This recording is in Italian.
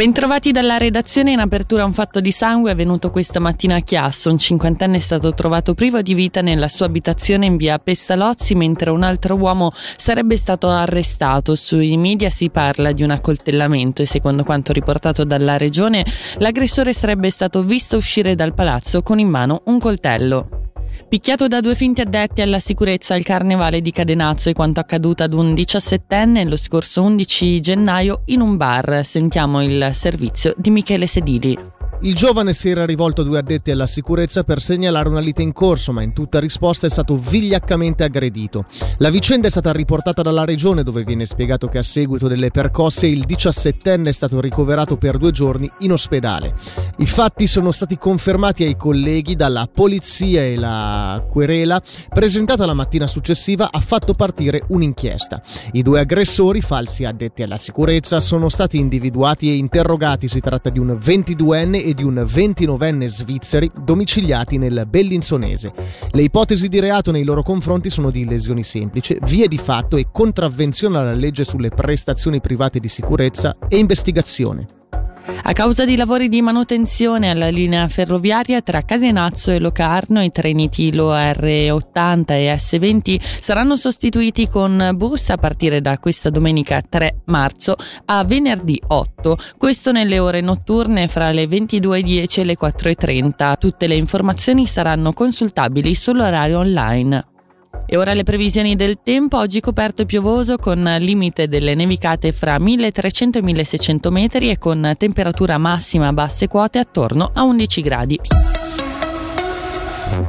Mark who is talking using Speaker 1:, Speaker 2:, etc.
Speaker 1: Bentrovati dalla redazione. In apertura un fatto di sangue è avvenuto questa mattina a Chiasso. Un cinquantenne è stato trovato privo di vita nella sua abitazione in via Pestalozzi, mentre un altro uomo sarebbe stato arrestato. Sui media si parla di un accoltellamento e secondo quanto riportato dalla regione, l'aggressore sarebbe stato visto uscire dal palazzo con in mano un coltello. Picchiato da due finti addetti alla sicurezza al carnevale di Cadenazzo e quanto accaduto ad un diciassettenne lo scorso 11 gennaio in un bar. Sentiamo il servizio di Michele Sedili.
Speaker 2: Il giovane si era rivolto a due addetti alla sicurezza per segnalare una lite in corso, ma in tutta risposta è stato vigliaccamente aggredito. La vicenda è stata riportata dalla regione, dove viene spiegato che a seguito delle percosse il diciassettenne è stato ricoverato per due giorni in ospedale. I fatti sono stati confermati ai colleghi dalla polizia e la querela, presentata la mattina successiva, ha fatto partire un'inchiesta. I due aggressori, falsi addetti alla sicurezza, sono stati individuati e interrogati. Si tratta di un 22enne e di un 29enne svizzeri domiciliati nel Bellinsonese. Le ipotesi di reato nei loro confronti sono di lesioni semplici, vie di fatto e contravvenzione alla legge sulle prestazioni private di sicurezza e investigazione.
Speaker 1: A causa di lavori di manutenzione alla linea ferroviaria tra Cadenazzo e Locarno, i treni Tilo R80 e S20 saranno sostituiti con bus a partire da questa domenica 3 marzo a venerdì 8, questo nelle ore notturne fra le 22.10 e le 4.30. Tutte le informazioni saranno consultabili sull'orario online. E ora le previsioni del tempo, oggi coperto e piovoso con limite delle nevicate fra 1300 e 1600 metri e con temperatura massima a basse quote attorno a 11 gradi.